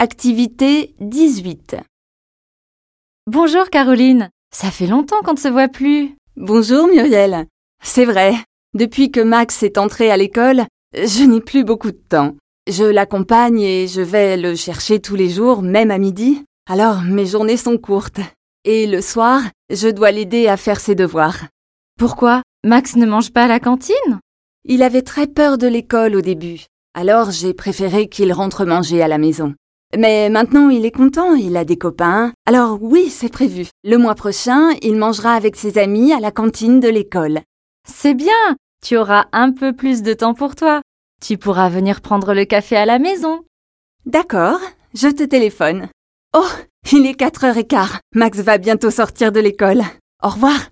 Activité 18. Bonjour Caroline, ça fait longtemps qu'on ne se voit plus. Bonjour Muriel. C'est vrai, depuis que Max est entré à l'école, je n'ai plus beaucoup de temps. Je l'accompagne et je vais le chercher tous les jours, même à midi. Alors mes journées sont courtes. Et le soir, je dois l'aider à faire ses devoirs. Pourquoi Max ne mange pas à la cantine? Il avait très peur de l'école au début. Alors j'ai préféré qu'il rentre manger à la maison. Mais maintenant, il est content, il a des copains. Alors oui, c'est prévu. Le mois prochain, il mangera avec ses amis à la cantine de l'école. C'est bien, tu auras un peu plus de temps pour toi. Tu pourras venir prendre le café à la maison. D'accord, je te téléphone. Oh, il est 4 heures et quart. Max va bientôt sortir de l'école. Au revoir.